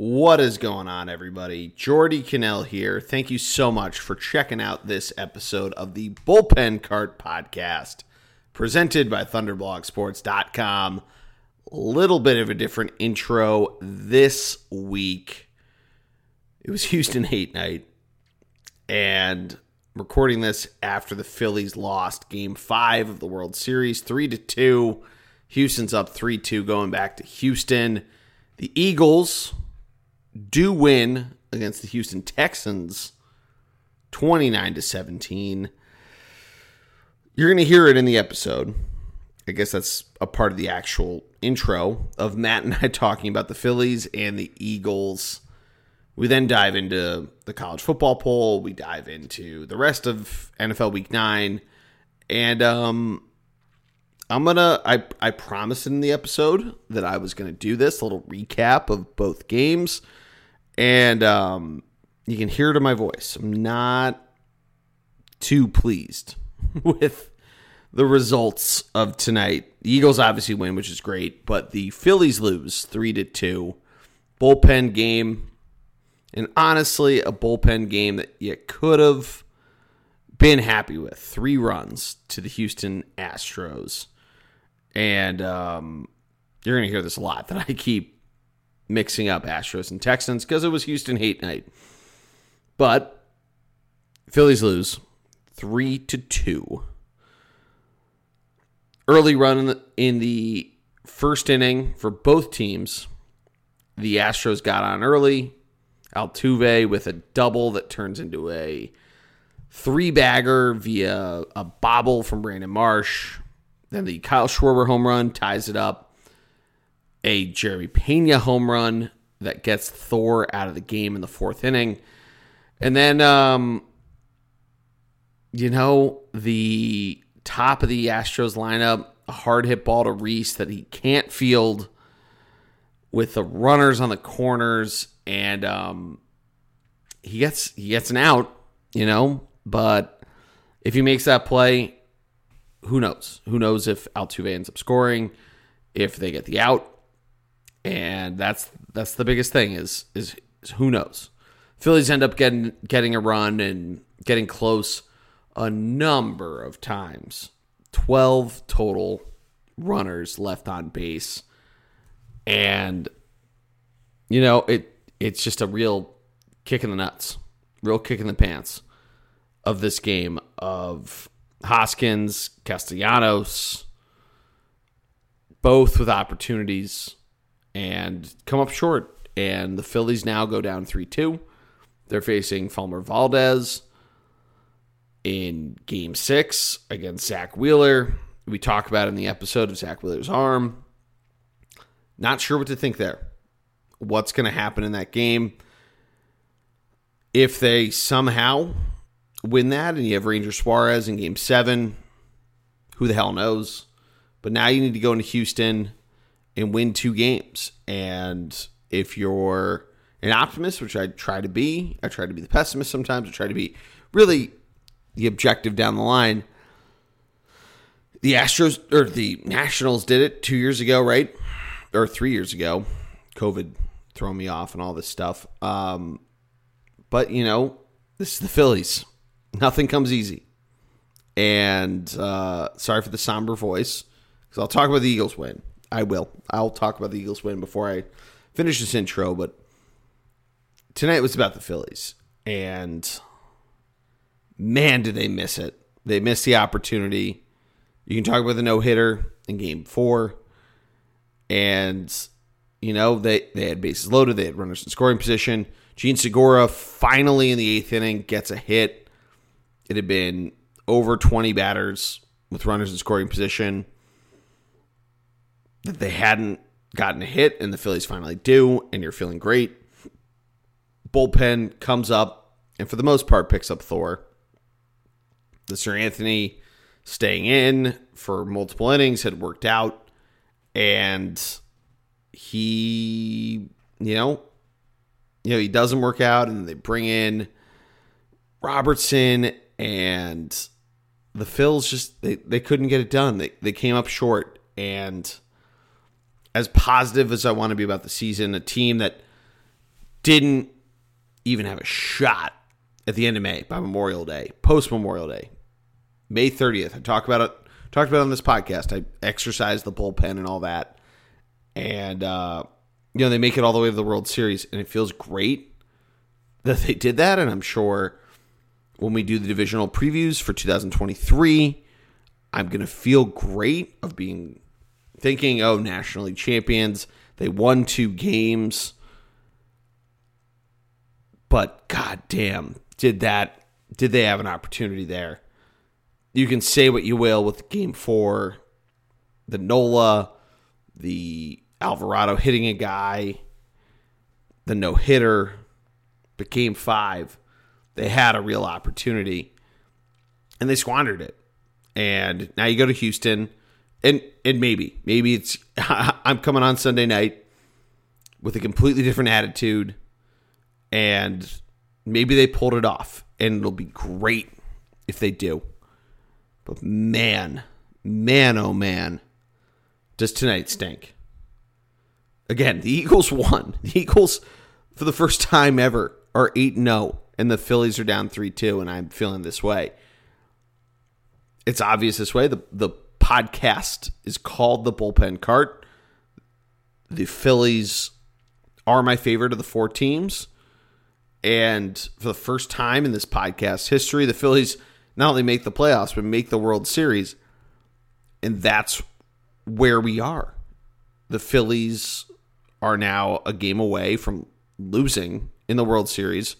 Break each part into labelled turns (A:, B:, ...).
A: What is going on, everybody? Geordie Connell here. Thank you so much for checking out this episode of the Bullpen Cart Podcast, presented by ThunderblogSports.com. Little bit of a different intro this week. It was Houston hate night, and recording this after the Phillies lost Game Five of the World Series, three to two. Houston's up three two, going back to Houston. The Eagles do win against the Houston Texans 29 to 17. You're going to hear it in the episode. I guess that's a part of the actual intro of Matt and I talking about the Phillies and the Eagles. We then dive into the college football poll. We dive into the rest of NFL Week 9. And um, I'm gonna I I promised in the episode that I was gonna do this, little recap of both games. And um, you can hear it in my voice. I'm not too pleased with the results of tonight. The Eagles obviously win, which is great, but the Phillies lose three to two. Bullpen game, and honestly, a bullpen game that you could have been happy with. Three runs to the Houston Astros, and um, you're going to hear this a lot that I keep mixing up Astros and Texans because it was Houston hate night. But Phillies lose three to two. Early run in the, in the first inning for both teams. The Astros got on early. Altuve with a double that turns into a three bagger via a bobble from Brandon Marsh. Then the Kyle Schwarber home run ties it up a Jeremy Pena home run that gets Thor out of the game in the fourth inning. And then, um, you know, the top of the Astros lineup, a hard hit ball to Rhys that he can't field with the runners on the corners, and um, he gets he gets an out, you know. But if he makes that play, who knows? Who knows if Altuve ends up scoring? If they get the out, and that's that's the biggest thing is is, is who knows. Phillies end up getting getting a run and getting close a number of times. 12 total runners left on base. And you know, it it's just a real kick in the nuts, real kick in the pants of this game of Hoskins, Castellanos, both with opportunities and come up short. And the Phillies now go down 3 2. They're facing Framber Valdez in game six against Zack Wheeler. We talk about in the episode of Zack Wheeler's arm. Not sure what to think there. What's going to happen in that game? If they somehow win that and you have Ranger Suarez in game seven, who the hell knows? But now you need to go into Houston and win two games. And if you're an optimist, which I try to be, I try to be the pessimist sometimes, I try to be really the objective down the line. The Astros or the Nationals did it two years ago, right? Or three years ago. COVID throwing me off and all this stuff. Um, but, you know, this is the Phillies. Nothing comes easy. And uh, sorry for the somber voice, because I'll talk about the Eagles win. I will. I'll talk about the Eagles win before I finish this intro, but tonight was about the Phillies. And man, did they miss it. They missed the opportunity. You can talk about the no hitter in game four. And, you know, they, they had bases loaded, they had runners in scoring position. Jean Segura finally in the eighth inning gets a hit. It had been over 20 batters with runners in scoring position that they hadn't gotten a hit, and the Phillies finally do, and you're feeling great. Bullpen comes up, and for the most part, picks up Thor. The Seranthony staying in for multiple innings had worked out, and he, you know, you know, he doesn't work out, and they bring in Robertson, and the Phils just they, they couldn't get it done. They they came up short, and as positive as I want to be about the season, a team that didn't even have a shot at the end of May by Memorial Day, post Memorial Day, May 30th. I talked about it, talked about it on this podcast. I exercised the bullpen and all that, and uh, you know they make it all the way to the World Series, and it feels great that they did that. And I'm sure when we do the divisional previews for 2023, I'm gonna feel great of being thinking, oh, National League champions. They won two games. But god damn, did that did they have an opportunity there? You can say what you will with game four, the Nola, the Alvarado hitting a guy, the no hitter, but game five, they had a real opportunity and they squandered it. And now you go to Houston and and maybe maybe it's I'm coming on Sunday night with a completely different attitude and maybe they pulled it off and it'll be great if they do. But man, man oh man, does tonight stink. Again, the Eagles won. The Eagles for the first time ever are 8 0 and the Phillies are down 3 2 and I'm feeling this way. It's obvious this way. The the podcast is called The Bullpen Cart. The Phillies are my favorite of the four teams. And for the first time in this podcast history, the Phillies not only make the playoffs, but make the World Series. And that's where we are. The Phillies are now a game away from losing in the World Series.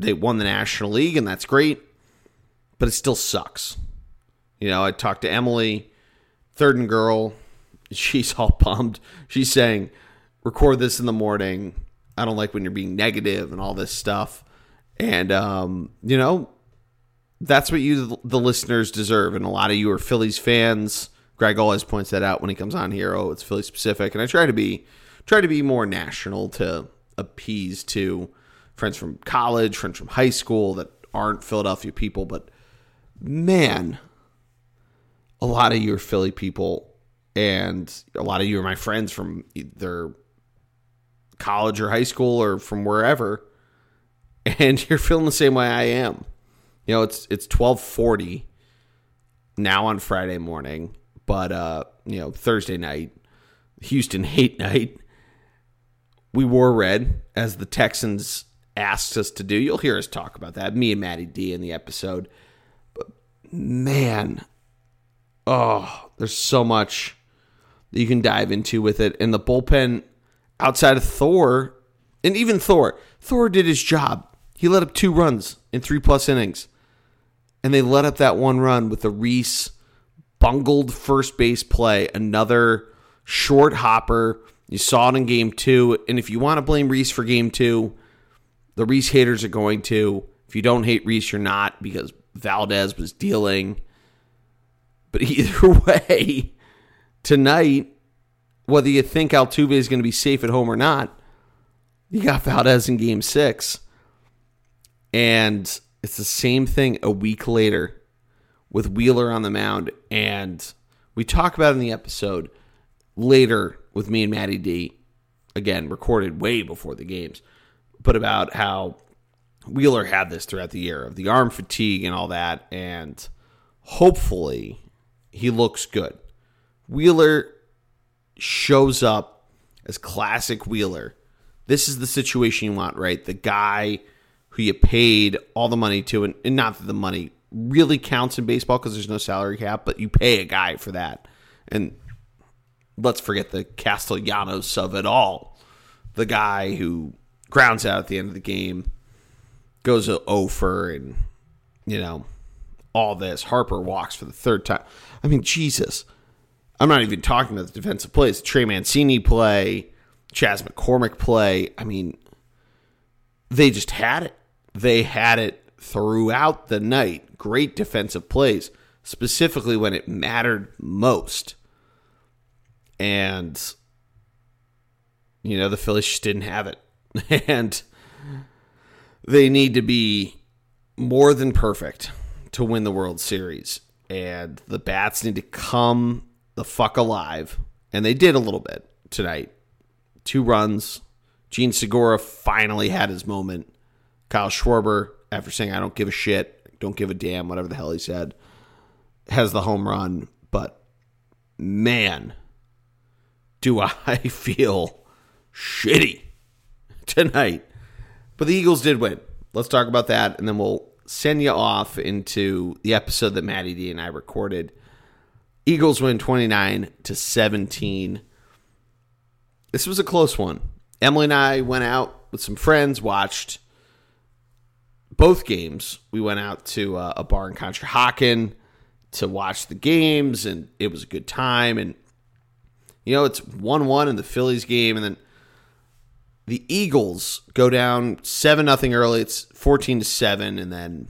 A: They won the National League, and that's great, but it still sucks. You know, I talked to Emily, third and girl. She's all pumped. She's saying, record this in the morning. I don't like when you're being negative and all this stuff. And, um, you know, that's what you, the listeners, deserve. And a lot of you are Phillies fans. Greg always points that out when he comes on here. Oh, it's Philly specific. And I try to be, try to be more national to appease to friends from college, friends from high school that aren't Philadelphia people. But man, a lot of you are Philly people, and a lot of you are my friends from either college or high school or from wherever, and you're feeling the same way I am. You know, it's it's twelve forty now on Friday morning, but uh, you know, Thursday night, Houston hate night. We wore red as the Texans asked us to do. You'll hear us talk about that, me and Maddie D in the episode. But man, oh, there's so much that you can dive into with it. And the bullpen outside of Thor, and even Thor, Thor did his job. He let up two runs in three plus innings. And they let up that one run with a Rhys bungled first base play, another short hopper. You saw it in game two. And if you want to blame Rhys for game two, the Rhys haters are going to. If you don't hate Rhys, you're not because Valdez was dealing. But either way, tonight, whether you think Altuve is going to be safe at home or not, you got Valdez in game six. And it's the same thing a week later with Wheeler on the mound. And we talk about in the episode later with me and Maddie D, again, recorded way before the games, but about how Wheeler had this throughout the year of the arm fatigue and all that. And hopefully he looks good. Wheeler shows up as classic Wheeler. This is the situation you want, right? The guy who you paid all the money to, and, not that the money really counts in baseball because there's no salary cap, but you pay a guy for that. And let's forget the Castellanos of it all. The guy who grounds out at the end of the game, goes to Ofer, and, you know, all this. Harper walks for the third time. I mean, Jesus. I'm not even talking about the defensive plays. Trey Mancini play, Chas McCormick play. I mean, they just had it. They had it throughout the night. Great defensive plays, specifically when it mattered most. And, you know, the Phillies just didn't have it. and they need to be more than perfect to win the World Series and the bats need to come the fuck alive. And they did a little bit tonight. Two runs, Jean Segura finally had his moment. Kyle Schwarber, after saying, I don't give a shit, don't give a damn, whatever the hell he said, has the home run. But man, do I feel shitty tonight. But the Eagles did win. Let's talk about that, and then we'll send you off into the episode that Maddie D and I recorded. Eagles win 29 to 17. This was a close one. Emily and I went out with some friends, watched both games. We went out to uh, a bar in Conshohocken to watch the games, and it was a good time. And you know, it's one-one in the Phillies game, and then the Eagles go down seven nothing early. It's fourteen to seven, and then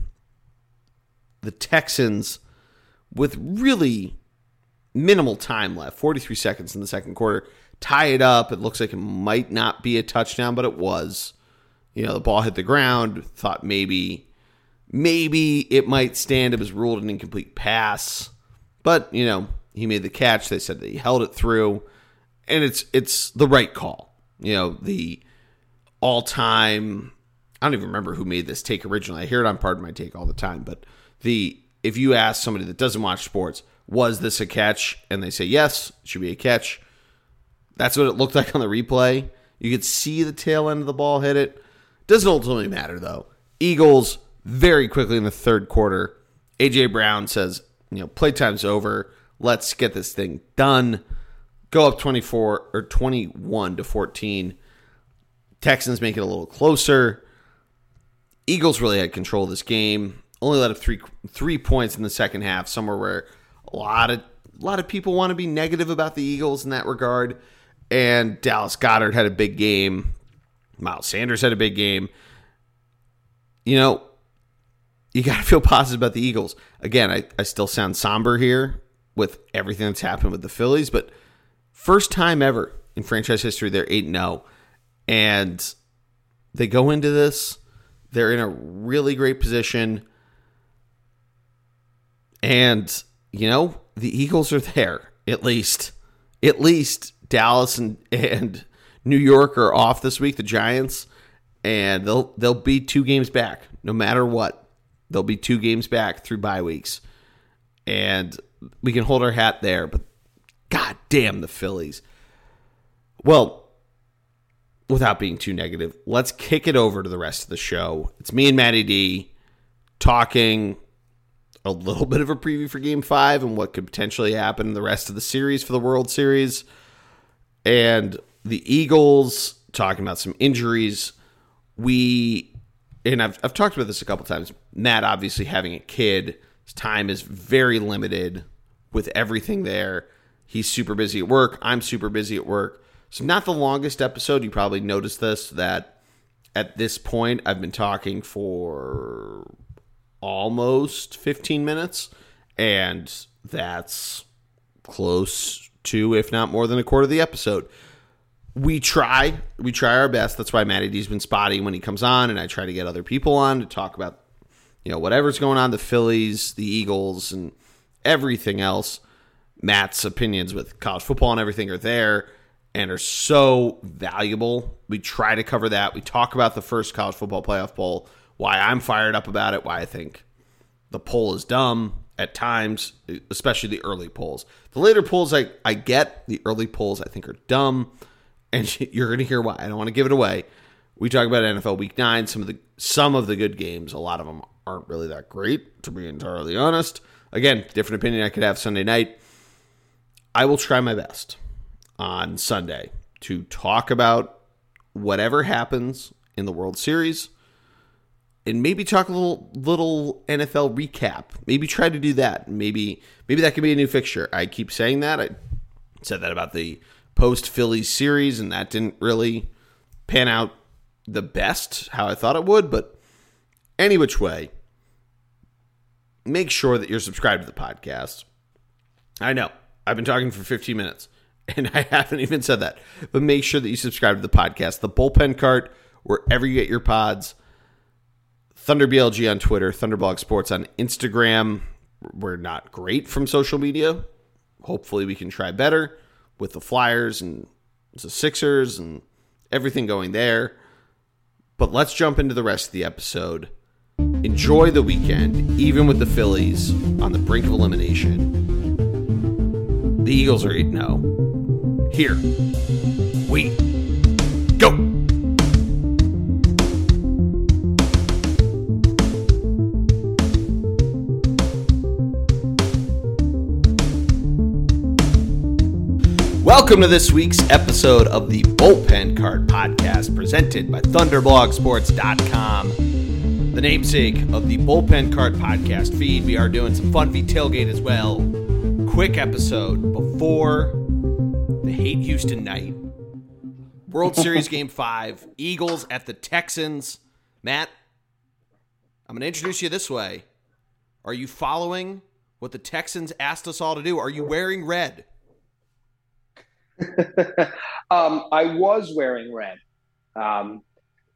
A: the Texans, with really minimal time left, forty-three seconds in the second quarter, tie it up. It looks like it might not be a touchdown, but it was. You know, the ball hit the ground. Thought maybe, maybe it might stand. It was ruled an incomplete pass, but you know, he made the catch. They said that he held it through, and it's it's the right call. You know, the all time. I don't even remember who made this take originally. I hear it on Pardon My Take all the time, but the if you ask somebody that doesn't watch sports, was this a catch? And they say yes, it should be a catch. That's what it looked like on the replay. You could see the tail end of the ball hit it. Doesn't ultimately matter though. Eagles very quickly in the third quarter. AJ Brown says, you know, playtime's over. Let's get this thing done. Go up 24 or 21 to 14. Texans make it a little closer. Eagles really had control of this game. Only let up three three points in the second half, somewhere where a lot of a lot of people want to be negative about the Eagles in that regard. And Dallas Goedert had a big game. Miles Sanders had a big game. You know, you got to feel positive about the Eagles. Again, I, I still sound somber here with everything that's happened with the Phillies, but first time ever in franchise history, they're 8 0. And they go into this, they're in a really great position. And, you know, the Eagles are there, at least. At least Dallas and, and New York are off this week, the Giants, and they'll they'll be two games back no matter what. They'll be two games back through bye weeks. And we can hold our hat there, but god damn the Phillies. Well, without being too negative, let's kick it over to the rest of the show. It's me and Maddie D talking a little bit of a preview for game five and what could potentially happen in the rest of the series for the World Series. And the Eagles, talking about some injuries. We, and I've, I've talked about this a couple times. Matt, obviously, having a kid, his time is very limited with everything there. He's super busy at work. I'm super busy at work. So, not the longest episode. You probably noticed this that at this point, I've been talking for almost 15 minutes, and that's close to, if not more than a quarter of the episode. We try we try our best. That's why matty d's been spotty when he comes on and i try to get other people on to talk about you know whatever's going on the phillies the eagles and everything else. Matt's opinions with college football and everything are there and are so valuable we try to cover that we talk about the first college football playoff poll why i'm fired up about it why i think the poll is dumb at times especially the early polls the later polls i, I get the early polls i think are dumb and you're going to hear why. I don't want to give it away. We talk about NFL Week Nine, some of the some of the good games. A lot of them aren't really that great, to be entirely honest. Again, different opinion I could have Sunday night. I will try my best on Sunday to talk about whatever happens in the World Series and maybe talk a little little NFL recap. Maybe try to do that. Maybe maybe that could be a new fixture. I keep saying that. I said that about the post Phillies series, and that didn't really pan out the best how I thought it would. But any which way, make sure that you're subscribed to the podcast. I know I've been talking for 15 minutes and I haven't even said that, but make sure that you subscribe to the podcast, the bullpen cart, wherever you get your pods. ThunderBLG on Twitter, Thunderblog Sports on Instagram. We're not great from social media. Hopefully, we can try better with the Flyers and the Sixers and everything going there. But let's jump into the rest of the episode. Enjoy the weekend, even with the Phillies on the brink of elimination. The Eagles are 8 0. Here we go. Welcome to this week's episode of the Bullpen Cart Podcast presented by ThunderblogSports.com. The namesake of the Bullpen Cart Podcast feed. We are doing some Fun V Tailgate as well. Quick episode before the Hate Houston night. World Series Game 5. Eagles at the Texans. Matt, I'm going to introduce you this way. Are you following what the Texans asked us all to do? Are you wearing red?
B: um, I was wearing red. Um,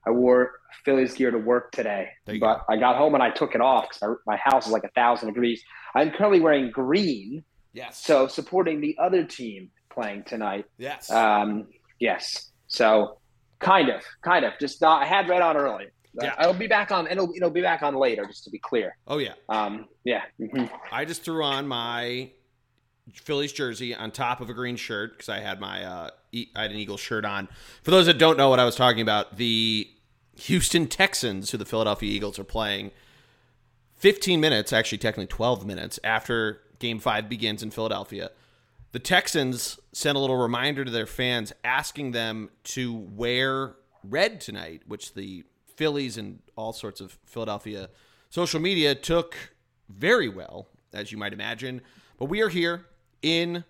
B: I wore Phillies gear to work today, but go. I got home and I took it off because my house is like a thousand degrees. I'm currently wearing green.
A: Yes.
B: So supporting the other team playing tonight.
A: Yes.
B: Um, yes. So kind of, kind of. Just not. I had red on early. Yeah. I'll be back on, and it'll, it'll be back on later, just to be clear.
A: Oh yeah.
B: Um. Yeah. Mm-hmm.
A: I just threw on my Phillies jersey on top of a green shirt because I had my uh, I had an Eagles shirt on. For those that don't know what I was talking about, the Houston Texans, who the Philadelphia Eagles are playing, 15 minutes, actually technically 12 minutes after Game Five begins in Philadelphia, the Texans sent a little reminder to their fans asking them to wear red tonight, which the Phillies and all sorts of Philadelphia social media took very well, as you might imagine. But we are here in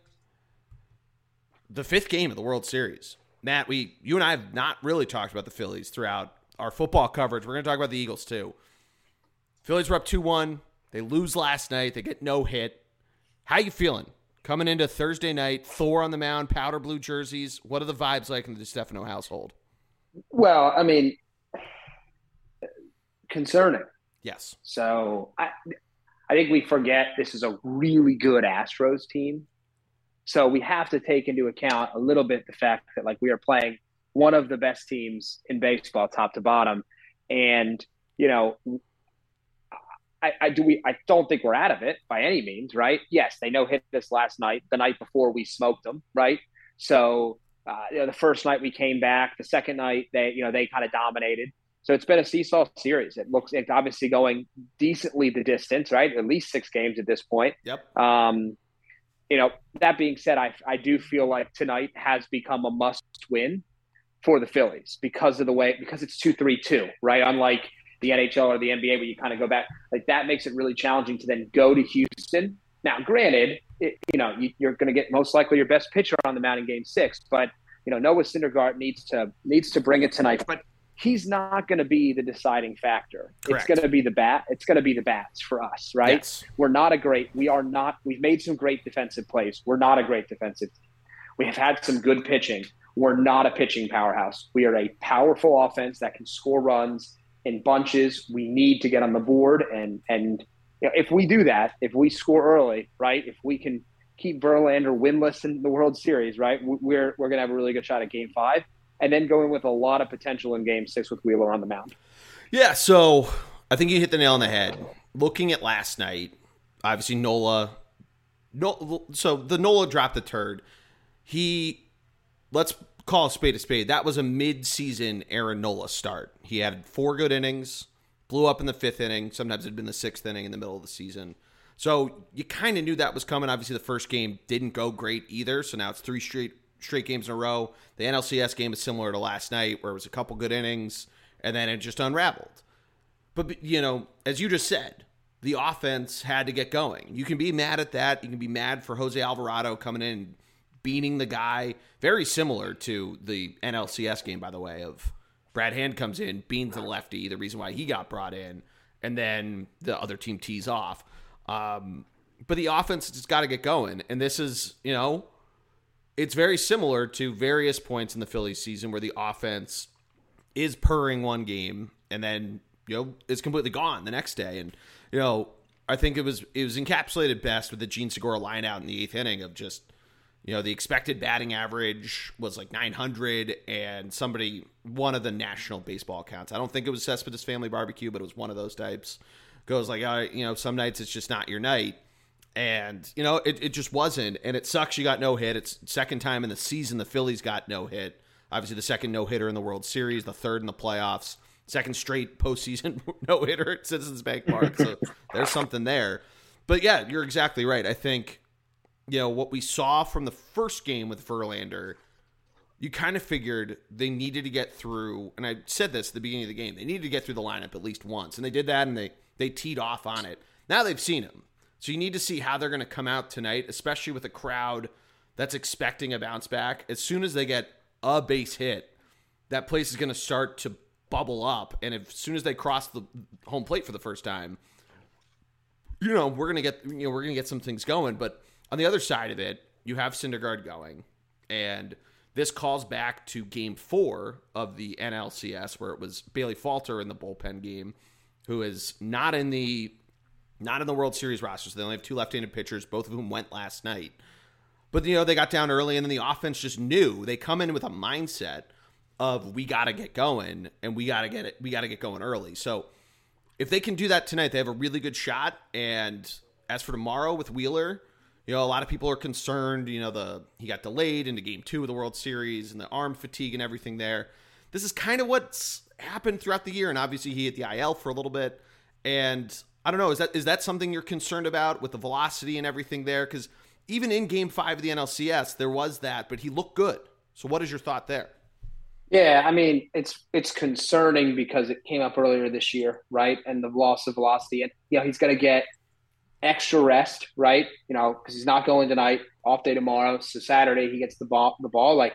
A: the fifth game of the World Series. Matt, we you and I have not really talked about the Phillies throughout our football coverage. We're going to talk about the Eagles too. Phillies were up 2-1. They lose last night. They get no hit. How you feeling? Coming into Thursday night, Thor on the mound, powder blue jerseys. What are the vibes like in DeStefano household?
B: Well, I mean, concerning.
A: Yes.
B: So I, I think we forget this is a really good Astros team. So we have to take into account a little bit the fact that like we are playing one of the best teams in baseball, top to bottom, and you know, I, I do we I don't think we're out of it by any means, right? Yes, they know hit this last night, the night before we smoked them, right? So uh, you know, the first night we came back, the second night they you know they kind of dominated. So it's been a seesaw series. It looks it's obviously going decently the distance, right? At least six games at this point.
A: Yep.
B: Um, you know, that being said, I I do feel like tonight has become a must win for the Phillies because of the way because it's two three two, right? Unlike the NHL or the NBA where you kind of go back, like that makes it really challenging to then go to Houston. Now, granted, it, you know you, are going to get most likely your best pitcher on the mound in Game Six, but you know Noah Syndergaard needs to needs to bring it tonight. But he's not going to be the deciding factor.
A: Correct.
B: It's going to be the bat. It's going to be the bats for us, right?
A: Yes.
B: We're not a great. We are not. We've made some great defensive plays. We're not a great defensive. We have had some good pitching. We're not a pitching powerhouse. We are a powerful offense that can score runs in bunches. We need to get on the board, and and you know, if we do that, if we score early, right? If we can keep Verlander winless in the World Series, right? We're we're to have a really good shot at Game Five and then going with a lot of potential in game six with Wheeler on the mound.
A: Yeah, so I think you hit the nail on the head. Looking at last night, obviously Nola no so the Nola dropped the turd. He let's call a spade a spade. That was a mid-season Aaron Nola start. He had four good innings, blew up in the fifth inning. Sometimes it'd been the sixth inning in the middle of the season. So you kind of knew that was coming. Obviously, the first game didn't go great either. So now it's three straight straight games in a row. The NLCS game is similar to last night, where it was a couple good innings and then it just unraveled. But you know, as you just said, the offense had to get going. You can be mad at that. You can be mad for Jose Alvarado coming in beating the guy. Very similar to the NLCS game, by the way, of Brad Hand comes in, beans the lefty, the reason why he got brought in, and then the other team tees off. Um, but the offense just got to get going. And this is, you know, it's very similar to various points in the Phillies season where the offense is purring one game and then you know it's completely gone the next day. And you know, I think it was it was encapsulated best with the Jean Segura line out in the eighth inning of just You know, the expected batting average was like 900, and somebody, one of the national baseball accounts, I don't think it was Cespedes Family Barbecue, but it was one of those types, goes like, uh, you know, some nights it's just not your night. And, you know, it, it just wasn't. And it sucks you got no hit. It's second time in the season the Phillies got no hit. Obviously, the second no hitter in the World Series, the third in the playoffs, second straight postseason no hitter at Citizens Bank Park. So there's something there. But yeah, you're exactly right. I think you know, what we saw from the first game with Verlander, you kind of figured they needed to get through, and I said this at the beginning of the game, they needed to get through the lineup at least once. And they did that and they they teed off on it. Now they've seen him. So you need to see how they're going to come out tonight, especially with a crowd that's expecting a bounce back. As soon as they get a base hit, that place is going to start to bubble up. And as soon as they cross the home plate for the first time, you know, we're to get, you know, we're going to get some things going. But on the other side of it, you have Syndergaard going, and this calls back to Game Four of the NLCS, where it was Bailey Falter in the bullpen game, who is not in the not in the World Series roster. So they only have two left-handed pitchers, both of whom went last night. But you know they got down early, and then the offense just knew they come in with a mindset of we got to get going, and we got to get it, we got to get going early. So if they can do that tonight, they have a really good shot. And as for tomorrow with Wheeler, you know, a lot of people are concerned. You know, the he got delayed into Game Two of the World Series and the arm fatigue and everything there. This is kind of what's happened throughout the year, and obviously he hit the IL for a little bit. And I don't know, is that is that something you're concerned about with the velocity and everything there? Because even in Game Five of the NLCS, there was that, but he looked good. So, what is your thought there?
B: Yeah, I mean, it's it's concerning because it came up earlier this year, right? And the loss of velocity, and you know, he's going to get extra rest, right? You know, because he's not going tonight, off day tomorrow. So Saturday he gets the ball. The ball, like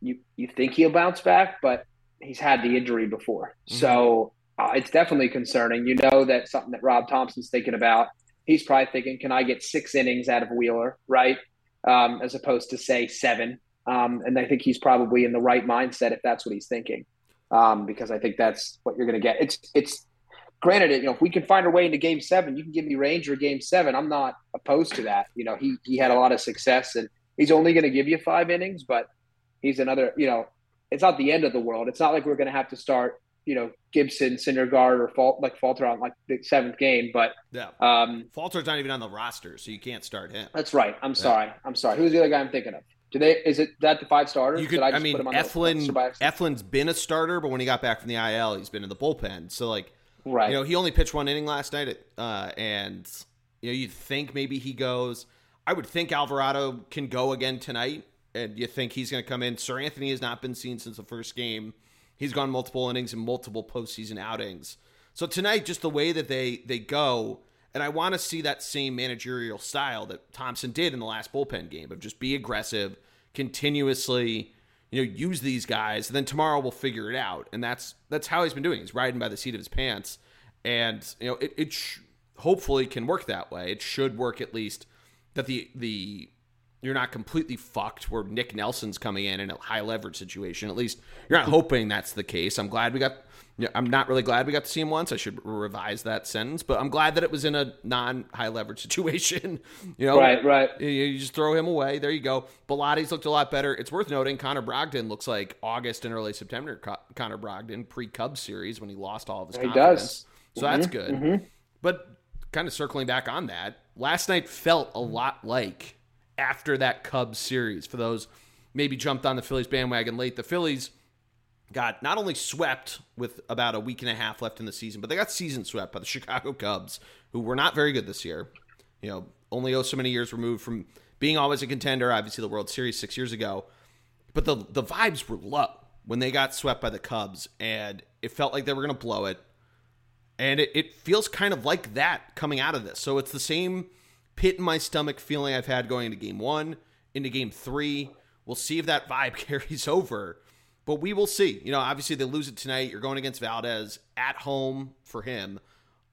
B: you, you think he'll bounce back, but he's had the injury before, mm-hmm. so uh, it's definitely concerning. You know that something that Rob Thomson's thinking about. He's probably thinking, can I get six innings out of Wheeler, right? Um, as opposed to say seven. Um, and I think he's probably in the right mindset if that's what he's thinking, um, because I think that's what you're going to get. It's it's granted, you know, if we can find our way into game seven, you can give me Ranger game seven. I'm not opposed to that. You know, he, he had a lot of success and he's only going to give you five innings, but he's another, you know, it's not the end of the world. It's not like we're going to have to start, you know, Gibson, Syndergaard, or Fault like Falter on like the seventh game. But
A: yeah, um, Falter's not even on the roster, so you can't start him.
B: That's right. I'm yeah. sorry. I'm sorry. Who's the other guy I'm thinking of? Do they? Is it that the five starters?
A: You could. I, I, mean, Eflin. Eflin's been a starter, but when he got back from the IL, he's been in the bullpen. So like,
B: Right.
A: You know, he only pitched one inning last night, uh, and you know, you'd think maybe he goes. I would think Alvarado can go again tonight, and you think he's going to come in. Seranthony has not been seen since the first game. He's gone multiple innings and multiple postseason outings. So tonight, just the way that they they go, and I want to see that same managerial style that Thomson did in the last bullpen game of just be aggressive, continuously you know, use these guys, and then tomorrow we'll figure it out. And that's that's how he's been doing. He's riding by the seat of his pants, and you know, it, it sh- hopefully can work that way. It should work at least that the the you're not completely fucked where Nick Nelson's coming in in a high leverage situation. At least you're not hoping that's the case. I'm glad we got yeah, I'm not really glad we got to see him once. I should revise that sentence, but I'm glad that it was in a non high leverage situation. you know,
B: right, right.
A: You, just throw him away. There you go. Bellatti's looked a lot better. It's worth noting Connor Brogdon looks like August and early September Connor Brogdon pre Cubs series when he lost all of his. He confidence. does. So mm-hmm, that's good. Mm-hmm. But kind of circling back on that, last night felt a lot like after that Cubs series. For those maybe jumped on the Phillies bandwagon late, the Phillies got not only swept with about a week and a half left in the season, but they got season swept by the Chicago Cubs, who were not very good this year. You know, only oh so many years removed from being always a contender. Obviously, the World Series six years ago, but the the vibes were low when they got swept by the Cubs, and it felt like they were to blow it. And it, it feels kind of like that coming out of this. So it's the same pit in my stomach feeling I've had going into game one, into game three. We'll see if that vibe carries over but we will see. You know, obviously they lose it tonight. You're going against Valdez at home for him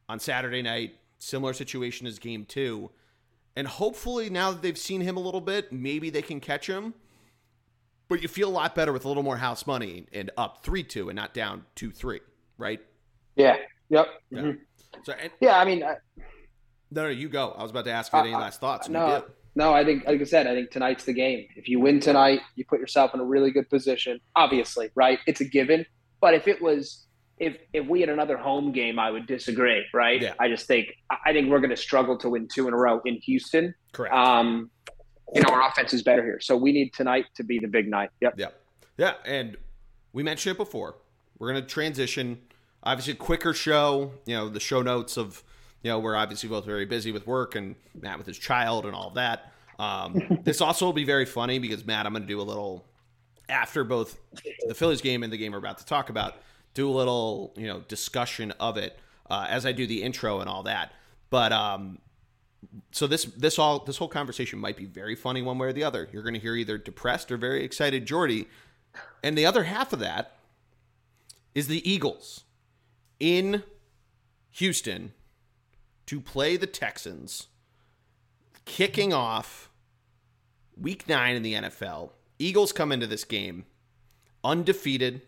A: on Saturday night. Similar situation as game two. And hopefully now that they've seen him a little bit, maybe they can catch him. But you feel a lot better with a little more house money and up 3 2 and not down 2 3, right?
B: Yeah. Yep. Yeah. Mm-hmm. So, and, yeah, I mean, I,
A: no, no, you go. I was about to ask you had any uh, last thoughts.
B: No, No, I think, like I said, I think tonight's the game. If you win tonight, you put yourself in a really good position. Obviously, right? It's a given. But if it was, if if we had another home game, I would disagree, right?
A: Yeah.
B: I just think I think we're going to struggle to win two in a row in Houston.
A: Correct.
B: Um, you know, our offense is better here, so we need tonight to be the big night. Yep.
A: Yep. Yeah. And we mentioned it before. We're going to transition. Obviously, quicker show. You know, the show notes of, you know, we're obviously both very busy with work and Matt with his child and all of that. Um, this also will be very funny because, Matt, I'm going to do a little, after both the Phillies game and the game we're about to talk about, do a little, you know, discussion of it uh, as I do the intro and all that. But, um, so this this all this whole conversation might be very funny one way or the other. You're going to hear either depressed or very excited Geordie, and the other half of that is the Eagles in Houston to play the Texans, kicking off Week Nine in the NFL. Eagles come into this game undefeated.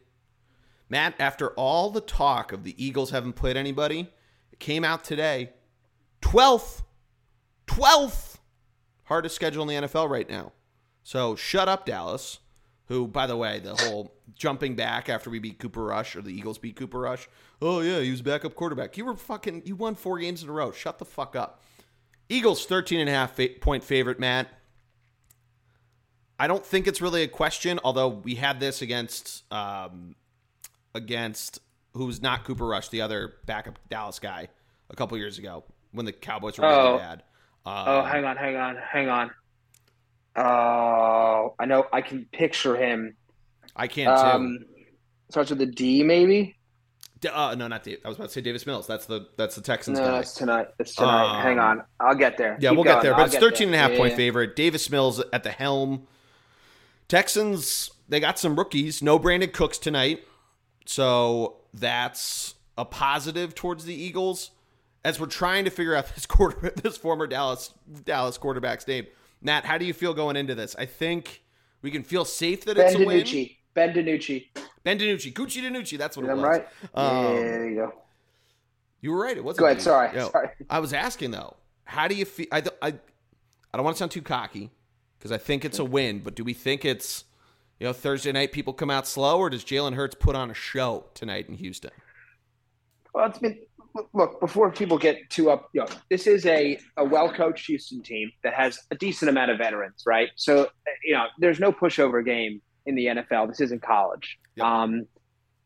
A: Matt, after all the talk of the Eagles haven't played anybody, it came out today, twelfth 12th hardest schedule in the NFL right now. So shut up, Dallas. Who, by the way, the whole jumping back after we beat Cooper Rush or the Eagles beat Cooper Rush. Oh yeah, he was backup quarterback. You were fucking. You won four games in a row. Shut the fuck up. Eagles 13 and a half point favorite, Matt. I don't think it's really a question, although we had this against um, against who's not Cooper Rush, the other backup Dallas guy, a couple years ago when the Cowboys were really
B: Oh.
A: bad. Um,
B: Oh, hang on, hang on, hang on. Oh, I know. I can picture him.
A: I can't too.
B: Um, starts with a D, maybe.
A: D- uh, no, not Dave. I was about to say Davis Mills. That's the that's the Texans
B: No,
A: guy.
B: it's tonight. It's tonight.
A: Um,
B: hang on, I'll get there.
A: Yeah,
B: Keep
A: we'll
B: going.
A: get there.
B: I'll
A: But it's
B: get
A: 13 and a half
B: there.
A: point
B: Yeah,
A: favorite. Davis Mills at the helm. Texans, they got some rookies. No Brandin Cooks tonight. So that's a positive towards the Eagles as we're trying to figure out this quarter this former Dallas Dallas quarterback's name. Matt, how do you feel going into this? I think we can feel safe that
B: Ben
A: it's a win.
B: DiNucci. Ben DiNucci.
A: Ben DiNucci. Gucci DiNucci. That's what it
B: I'm
A: was.
B: right.
A: Um,
B: yeah, there you go.
A: You were right. It wasn't.
B: Go ahead. Sorry.
A: Yo,
B: Sorry.
A: I was asking though, how do you feel? I, I, I don't want to sound too cocky because I think it's a win, but do we think it's you know Thursday night people come out slow, or does Jalen Hurts put on a show tonight in Houston?
B: Well, it's been look- look before people get too up. You know, this is a a well coached Houston team that has a decent amount of veterans, right? So you know, there's no pushover game in the NFL. This isn't college.
A: Yep.
B: Um,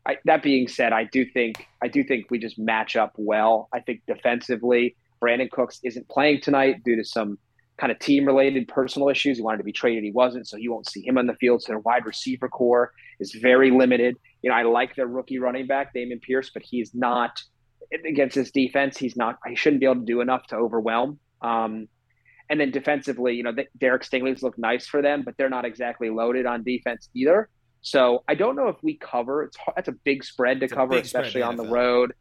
B: I, that being said, I do think I do think we just match up well. I think defensively, Brandin Cooks isn't playing tonight due to some kind of team related personal issues. He wanted to be traded, he wasn't, so you won't see him on the field. So their wide receiver corps is very limited. You know, I like their rookie running back, Dameon Pierce, but he's not against this defense. He's not. He shouldn't be able to do enough to overwhelm. Um, and then defensively, you know, Derek Stingley's look nice for them, but they're not exactly loaded on defense either. So I don't know if we cover. It's hard, that's a big spread to
A: It's
B: cover,
A: big spread in
B: especially on the road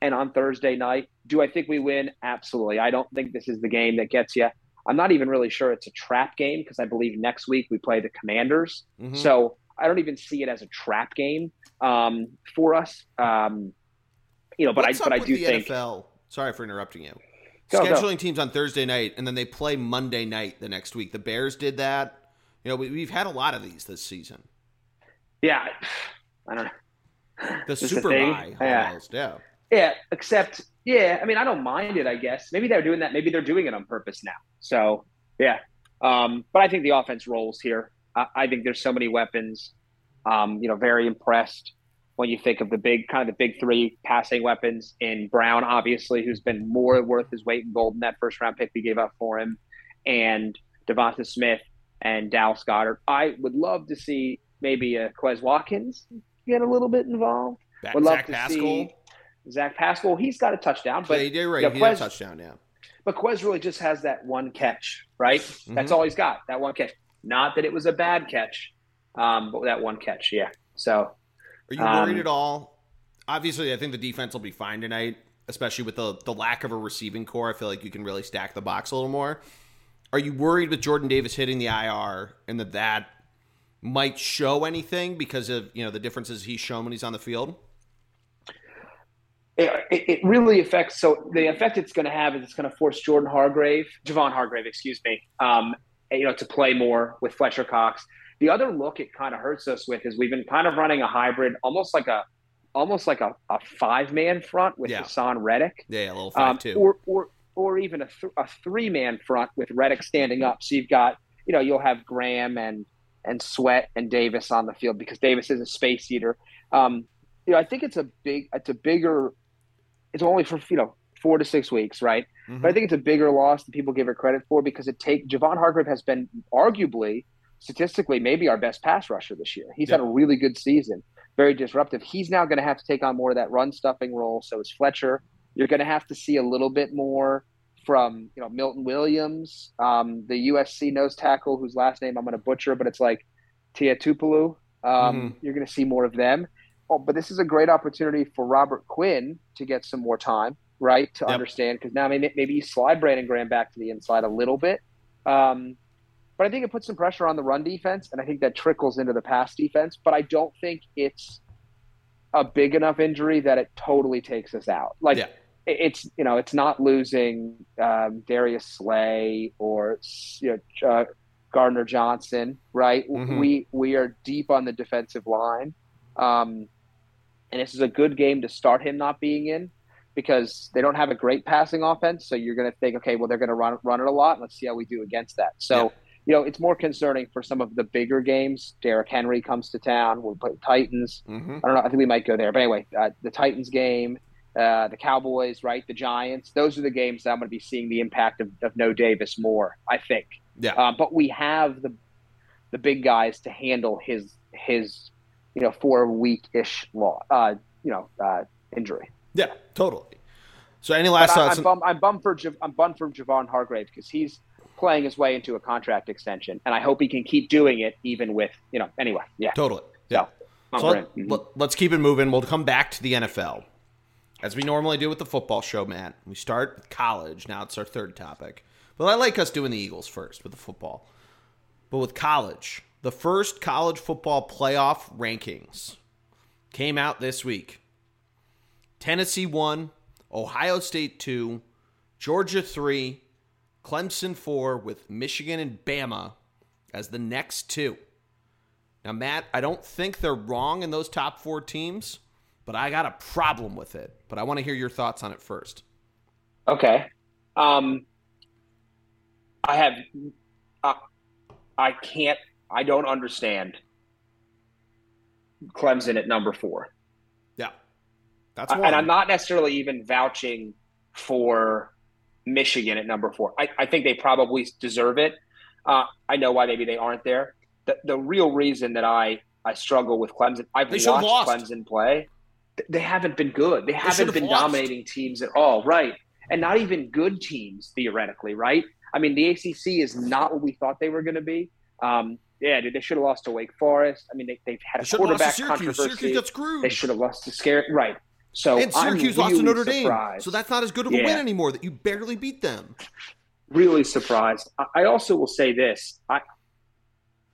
B: and on Thursday night. Do I think we win? Absolutely. I don't think this is the game that gets you. I'm not even really sure it's a trap game because I believe next week we play the Commanders.
A: Mhm.
B: So I don't even see it as a trap game um, for us. Um, you know, but
A: What's
B: I but I do think
A: NFL. Sorry for interrupting you.
B: Go, go.
A: Scheduling teams on Thursday night and then they play Monday night the next week. The Bears did that. You know, we, we've had a lot of these this season.
B: yeah, I don't know.
A: The
B: Just
A: Super. Bye,
B: Yeah.
A: Yeah.
B: Yeah, except yeah, I mean I don't mind it, I guess. Maybe they're doing that, maybe they're doing it on purpose now. So yeah. Um, but I think the offense rolls here. I, I think there's so many weapons. Um, you know, very impressed when you think of the big kind of the big three passing weapons in Brown, obviously, who's been more worth his weight in gold in that first round pick we gave up for him, and Devonta Smith and Dallas Goedert. I would love to see maybe a Quez Watkins get a little bit involved.
A: Ba-
B: Would love
A: Zach
B: to
A: Pascal.
B: see Zach Pascal. He's got a touchdown, but
A: yeah, you're right.
B: you know,
A: he had a
B: Quez-
A: touchdown, yeah.
B: but Quez really just has that one catch, right? That's
A: Mhm.
B: all he's got. That one catch. Not that it was a bad catch, um, but that one catch, yeah. So
A: Are you
B: Um,
A: worried at all? Obviously, I think the defense will be fine tonight, especially with the the lack of a receiving corps. I feel like you can really stack the box a little more. Are you worried with Jordan Davis hitting the IR and that that might show anything because of you know the differences he's shown when he's on the field?
B: it, it, it really affects. So the effect it's going to have is it's going to force Jordan Hargrave, Javon Hargrave, excuse me, um, you know, to play more with Fletcher Cox. The other look it kind of hurts us with is we've been kind of running a hybrid, almost like a almost like a, a five man front with yeah. Haason Reddick.
A: Yeah, a little five um, too.
B: Or or or even a, th- a three man front with Reddick standing up. So you've got you know you'll have Graham and and Sweat and Davis on the field because Davis is a space eater. Um, you know, I think it's a big, it's a bigger, it's only for you know four to six weeks, right? Mm-hmm. But I think it's a bigger loss than people give her credit for because it take Javon Hargrave has been arguably statistically maybe our best pass rusher this year. He's yep. had a really good season, very disruptive. He's now going to have to take on more of that run stuffing role. So is Fletcher. You're going to have to see a little bit more from you know Milton Williams, um, the USC nose tackle whose last name I'm going to butcher, but it's like Tia Tupalu. Um, mm-hmm. You're going to see more of them. Oh, but this is a great opportunity for Robert Quinn to get some more time, right? To yep. understand because now maybe, maybe you slide Brandon Graham back to the inside a little bit. Um, but I think it puts some pressure on the run defense, and I think that trickles into the pass defense. But I don't think it's a big enough injury that it totally takes us out. Like yeah. it's you know it's not losing um, Darius Slay or you know uh, Gardner Johnson, right? Mm-hmm. We we are deep on the defensive line, um, and this is a good game to start him not being in because they don't have a great passing offense. So you're going to think, okay, well they're going to run run it a lot. Let's see how we do against that. So. Yeah. You know, it's more concerning for some of the bigger games. Derrick Henry comes to town. We'll play Titans. Mm-hmm. I don't know. I think we might go there. But anyway, uh, the Titans game, uh, the Cowboys, right? The Giants. Those are the games that I'm going to be seeing the impact of, of No Davis more. I think.
A: Yeah. Uh,
B: but we have the the big guys to handle his his you know four week ish law uh, you know uh, injury.
A: Yeah, totally. So any last
B: thoughts? I, am bummed, I'm bummed for I'm bummed for Javon Hargrave because he's playing his way into a contract extension, and I hope he can keep doing it even with you know. Anyway, yeah,
A: totally. Yeah. So, so let, mm-hmm. let's keep it moving. We'll come back to the NFL as we normally do with the football show, Matt. We start with college. Now it's our third topic. But I like us doing the Eagles first with the football. But with college, the first college football playoff rankings came out this week. Tennessee 1, Ohio State 2, Georgia 3, Clemson 4, with Michigan and Bama as the next two. Now, Matt, I don't think they're wrong in those top four teams, but I got a problem with it. But I want to hear your thoughts on it first.
B: Okay. Um, I have, uh, I can't, I don't understand Clemson at number four.
A: Yeah, that's
B: one. and I'm not necessarily even vouching for Michigan at number four. I, I think they probably deserve it. Uh, I know why maybe they aren't there. The, the real reason that I I struggle with Clemson, I've they watched Clemson play. They haven't been good. They, they haven't been lost. dominating teams at all, right? And not even good teams theoretically, right? I mean, the ACC is not what we thought they were going to be. Um, yeah, dude, they should have lost to Wake Forest. I mean, they, have had a quarterback controversy.
A: Syracuse got screwed.
B: They should have lost to Scare. Right. So
A: and Syracuse
B: I'm
A: lost to Notre
B: surprised.
A: Dame, so that's not as good of a yeah. win anymore. That you barely beat them.
B: Really surprised. I also will say this: I,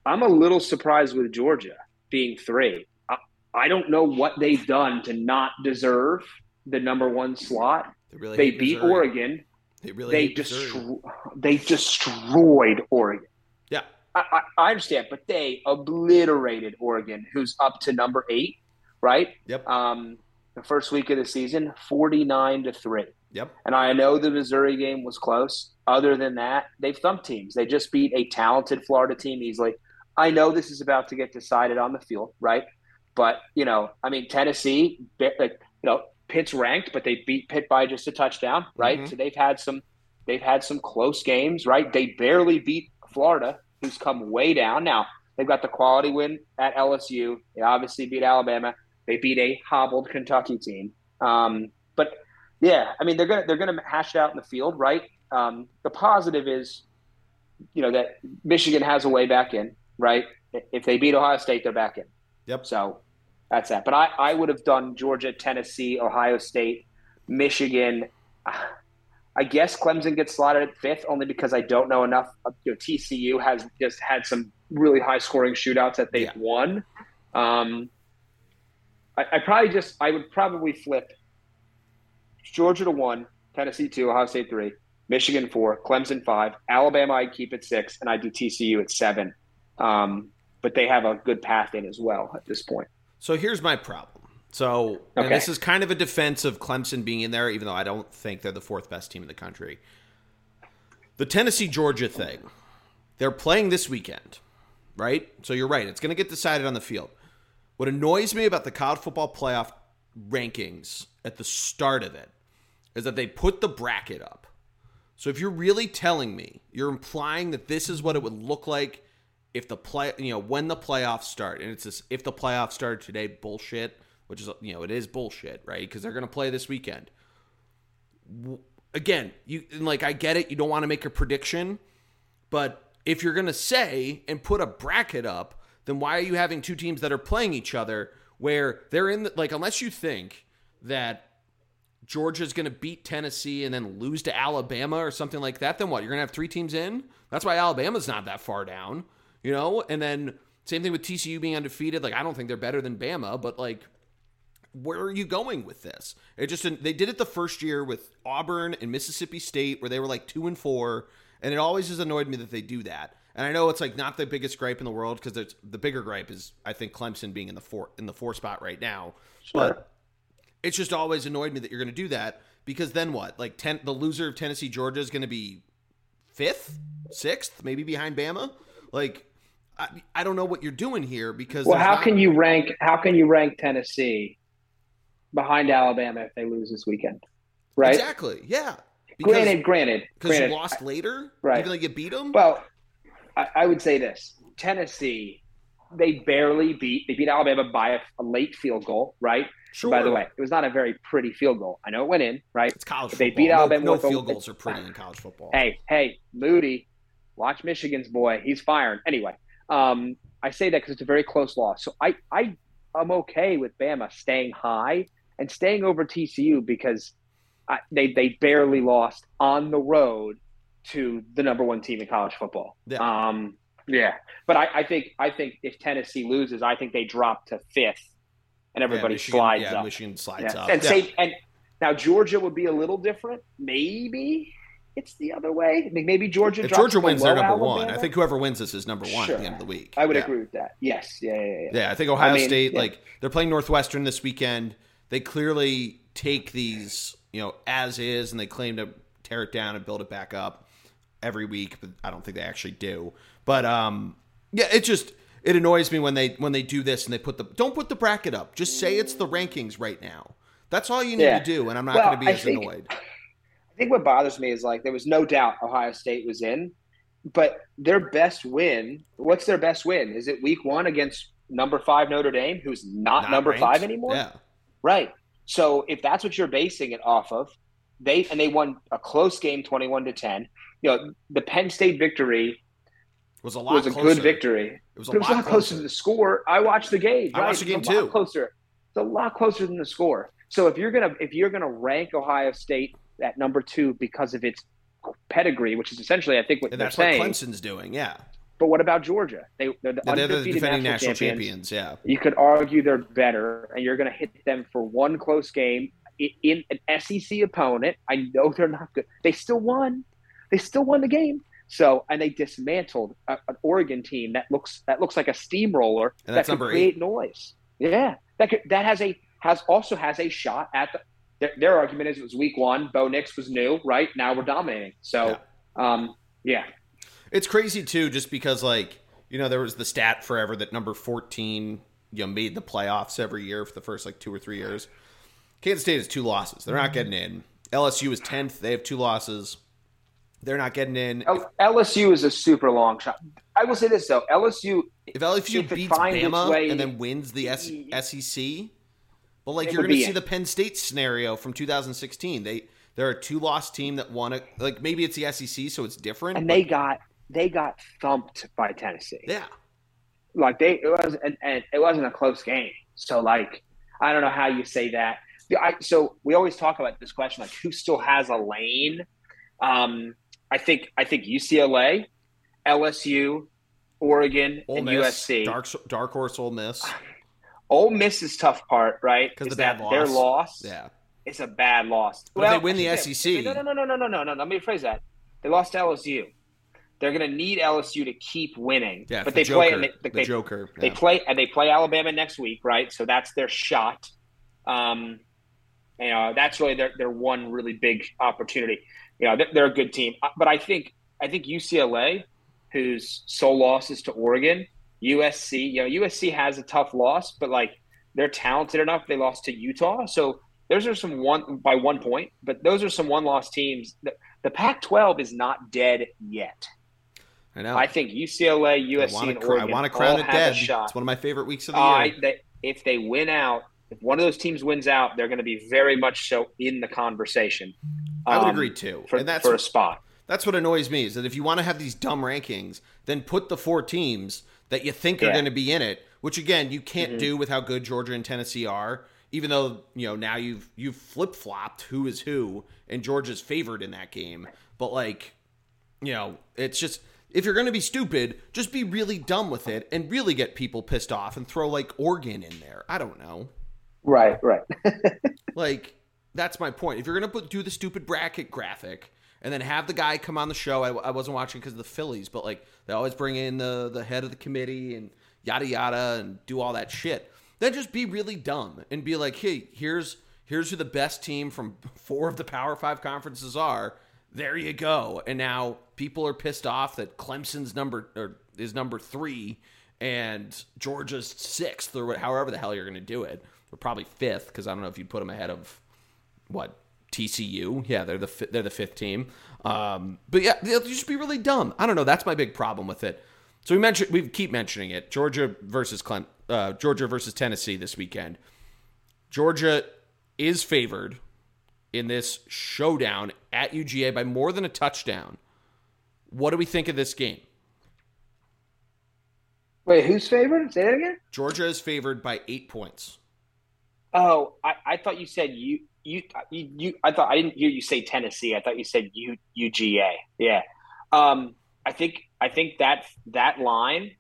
B: I'm a little surprised with Georgia being three. I, I don't know what they've done to not deserve the number one slot. They, really they beat Missouri. Oregon.
A: They really
B: they destro- they destroyed Oregon.
A: Yeah,
B: I, I, understand, but they obliterated Oregon, who's up to number eight, right?
A: Yep.
B: Um, the first week of the season, forty nine to three.
A: Yep.
B: And I know the Missouri game was close. Other than that, they've thumped teams. They just beat a talented Florida team easily. I know this is about to get decided on the field, right? But you know, I mean, Tennessee, like you know, Pitt's ranked, but they beat Pitt by just a touchdown, right? Mm-hmm. So they've had some they've had some close games, right? They barely beat Florida, who's come way down. Now they've got the quality win at LSU. They obviously beat Alabama. They beat a hobbled Kentucky team. Um, but yeah, I mean they're gonna they're gonna hash it out in the field, right? Um, the positive is, you know, that Michigan has a way back in, right? If they beat Ohio State, they're back in.
A: Yep.
B: So that's that. But I, I would have done Georgia, Tennessee, Ohio State, Michigan. I guess Clemson gets slotted at fifth only because I don't know enough. You know, TCU has just had some really high scoring shootouts that they've yeah. won. Um, I, I, probably just I would probably flip Georgia to one, Tennessee two, Ohio State three, Michigan four, Clemson five, Alabama I keep at six, and I do TCU at seven. Um, but they have a good path in as well at this point.
A: So here's my problem. So, and
B: Okay.
A: this is kind of a defense of Clemson being in there, even though I don't think they're the fourth best team in the country. The Tennessee Georgia thing, they're playing this weekend, right? So you're right. It's going to get decided on the field. What annoys me about the college football playoff rankings at the start of it is that they put the bracket up. So if you're really telling me, you're implying that this is what it would look like if the play, you know, when the playoffs start, and it's this if the playoffs started today bullshit, which is you know it is bullshit, right? Because they're going to play this weekend. Again, you like I get it. You don't want to make a prediction, but if you're going to say and put a bracket up, then why are you having two teams that are playing each other where they're in the, like unless you think that Georgia's going to beat Tennessee and then lose to Alabama or something like that, then what? You're going to have three teams in? That's why Alabama's not that far down, you know? And then same thing with TCU being undefeated. Like, I don't think they're better than Bama, but like, where are you going with this? It just they did it the first year with Auburn and Mississippi State where they were like 2 and 4, and it always has annoyed me that they do that. And I know it's like not the biggest gripe in the world because there's the bigger gripe is I think Clemson being in the four in the four spot right now. But it's just always annoyed me that you're going to do that because then what? Like ten, the loser of Tennessee Georgia is going to be fifth, sixth, maybe behind Bama. Like I, I don't know what you're doing here because
B: Well, how
A: not-
B: can you rank? How can you rank Tennessee behind Alabama if they lose this weekend? Right.
A: exactly? Yeah, because
B: Granted, granted,
A: because you lost later,
B: Right.
A: Even though you beat them.
B: Well, I, I would say this: Tennessee, they barely beat. They beat Alabama by a, a late field goal. Right.
A: sure.
B: By the way, it was not a very pretty field goal. I know it went in. Right.
A: it's college.
B: They
A: football.
B: beat
A: No-
B: Alabama
A: No,
B: with a-
A: field goals are pretty in college football.
B: Hey, hey, Moody, watch Michigan's boy. He's firing. Anyway, um, I say that because it's a very close loss. So I, I, I'm okay with Bama staying high and staying over TCU because I, they they barely lost on the road to the number one team in college football.
A: Yeah.
B: Um, yeah. But I, I think I think if Tennessee loses, I think they drop to fifth, and
A: Yeah,
B: everybody
A: Michigan,
B: slides
A: yeah,
B: up.
A: Michigan slides
B: Yeah.
A: up.
B: And
A: Yeah.
B: say and now Georgia would be a little different. Maybe it's the other way. I mean, maybe Georgia.
A: if Georgia wins, they're number one. I think whoever wins this is number one
B: Sure.
A: at the end of the week.
B: I would
A: Yeah.
B: agree with that. Yes. Yeah. Yeah. Yeah.
A: Yeah, I think Ohio
B: I mean,
A: State,
B: yeah.
A: like they're playing Northwestern this weekend. They clearly take these, you know, as is, and they claim to tear it down and build it back up every week, but I don't think they actually do. But um, yeah, it just it annoys me when they when they do this and they put the don't put the bracket up. Just say it's the rankings right now. That's all you need
B: Yeah.
A: to do, and I'm not
B: Well,
A: going to be
B: I
A: as
B: think-
A: annoyed.
B: I think what bothers me is like there was no doubt Ohio State was in, but their best win. What's their best win? Is it Week One against number five Notre Dame, who's not,
A: Not
B: number
A: ranked.
B: five anymore?
A: Yeah,
B: Right. So if that's what you're basing it off of, they and they won a close game, twenty-one to ten. You know, the Penn State victory
A: was a lot
B: was a
A: closer.
B: good victory.
A: It was a
B: But it was
A: lot
B: a lot closer to the score. I watched the game.
A: I
B: right?
A: watched the game
B: a lot
A: too.
B: Closer. It's a lot closer than the score. So if you're gonna if you're gonna rank Ohio State at number two because of its pedigree, which is essentially I think what
A: And
B: they're
A: that's what
B: saying.
A: Clemson's doing. Yeah,
B: But what about Georgia? They they're the
A: they're the defending
B: national,
A: national
B: champions.
A: champions. Yeah,
B: You could argue they're better, and you're going to hit them for one close game in an SEC opponent. I know they're not good. They still won. They still won the game. So, and they dismantled a, an Oregon team that looks that looks like a steamroller
A: And
B: that
A: number
B: create noise. Yeah, that could, that has a has also has a shot at the. Their, their argument is it was week one. Bo Nix was new, right? Now we're dominating. So, um, yeah,
A: It's crazy too, just because like you know there was the stat forever that number fourteen you know made the playoffs every year for the first like two or three years. Kansas State has two losses; they're not getting in. LSU is tenth; they have two losses. They're not getting in.
B: L- LSU is a super long shot. I will say this though, LSU
A: If LSU
B: if it
A: beats Bama
B: way-
A: and then wins the S- SEC, well, like you're going to see
B: in.
A: the Penn State scenario from 2016. They they're a two loss team that won it. Like maybe it's the SEC, so it's different.
B: and
A: but-
B: they got they got thumped by Tennessee.
A: yeah.
B: Like they it was and, and it wasn't a close game. So like I don't know how you say that. The- I, so we always talk about this question like who still has a lane. Um, I think I think UCLA, LSU, Oregon,
A: Ole
B: and
A: Miss,
B: USC.
A: dark dark horse Ole Miss.
B: Ole Miss's tough part, right because
A: the bad
B: that their
A: loss.
B: loss
A: Yeah.
B: is a bad loss.
A: But if they win the SEC.
B: No, no, no, no, no, no, no, no. Let me rephrase that. They lost to LSU. They're going to need LSU to keep winning.
A: Yeah,
B: but
A: the
B: they play
A: Joker,
B: and they,
A: the
B: they,
A: Joker.
B: they play and they play Alabama next week, right? So that's their shot. Um, you know, that's really their their one really big opportunity. You know, they're, a good team, Uh, but I think I think UCLA, whose sole loss is to Oregon, USC. You know, USC has a tough loss, but like they're talented enough. They lost to Utah, so those are some one by one point. But those are some one loss teams. The, the Pac-12 is not dead yet.
A: I know.
B: I think UCLA,
A: I
B: USC,
A: want
B: and
A: to cr- I want to crown it dead. It's one of my favorite weeks of the
B: I
A: year.
B: they, if they win out, if one of those teams wins out, they're going to be very much so in the conversation.
A: I would
B: um,
A: agree too.
B: for,
A: and that's
B: for a spot.
A: That's what annoys me is that if you want to have these dumb rankings, then put the four teams that you think are going to be in it. Which again, you can't
B: Mhm.
A: do with how good Georgia and Tennessee are. Even though you know now you've you've flip flopped who is who, and Georgia's favored in that game. But like, you know, it's just if you're going to be stupid, just be really dumb with it and really get people pissed off and throw like Oregon in there. I don't know.
B: Right, right.
A: Like that's my point. If you're gonna do the stupid bracket graphic and then have the guy come on the show, I, I wasn't watching because of the Phillies, but like they always bring in the the head of the committee and yada yada and do all that shit. Then just be really dumb and be like, hey, here's here's who the best team from four of the Power Five conferences are. There you go. And now people are pissed off that Clemson's number or is number three and Georgia's sixth or however the hell you're going to do it. Probably fifth because I don't know if you'd put them ahead of what TCU. Yeah, they're the fi- they're the fifth team. Um, but yeah, they'll just be really dumb. I don't know. That's my big problem with it. So we mentioned we keep mentioning it. Georgia versus Clem, uh, Georgia versus Tennessee this weekend. Georgia is favored in this showdown at UGA by more than a touchdown. What do we think of this game?
B: Wait, who's favored? Say that again.
A: Georgia is favored by eight points.
B: Oh, I, I thought you said you, you you you. I thought I didn't hear you say Tennessee. I thought you said U, UGA. Yeah. Um. I think I think that that line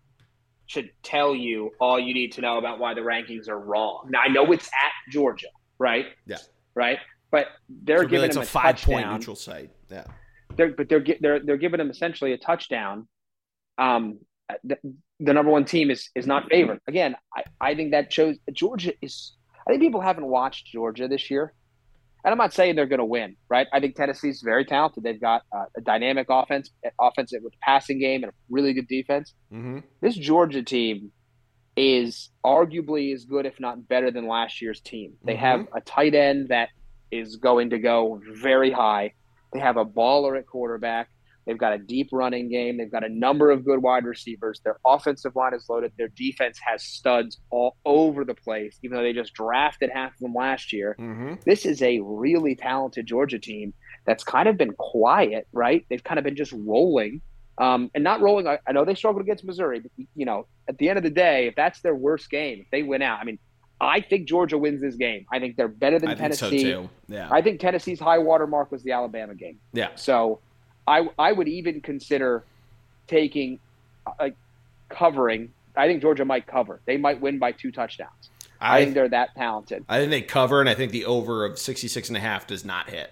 B: should tell you all you need to know about why the rankings are wrong. Now I know it's at Georgia, right?
A: Yeah.
B: Right. But they're
A: So
B: giving them
A: a
B: a,
A: five point neutral site. Yeah.
B: They're, but they're they're they're giving them essentially a touchdown. Um, the, the number one team is is not favored. Again, I, I think that shows Georgia is. I think people haven't watched Georgia this year, and I'm not saying they're going to win. Right? I think Tennessee's very talented. They've got uh, a dynamic offense, offense with passing game, and a really good defense.
A: Mm-hmm.
B: This Georgia team is arguably as good, if not better, than last year's team. They
A: Mhm.
B: have a tight end that is going to go very high. They have a baller at quarterback. They've got a deep running game. They've got a number of good wide receivers. Their offensive line is loaded. Their defense has studs all over the place, even though they just drafted half of them last year.
A: Mm-hmm.
B: This is a really talented Georgia team that's kind of been quiet, right? They've kind of been just rolling. Um, and not rolling. I, I know they struggled against Missouri, but you know, at the end of the day, if that's their worst game, if they win out, I mean, I think Georgia wins this game. I think they're better than
A: I think so
B: Tennessee.
A: Yeah.
B: I think Tennessee's high water mark was the Alabama game.
A: yeah.
B: So I I would even consider taking like covering. I think Georgia might cover. They might win by two touchdowns. I,
A: I,
B: think they're that talented.
A: I think they cover, and I think the over of 66 and a half does not hit.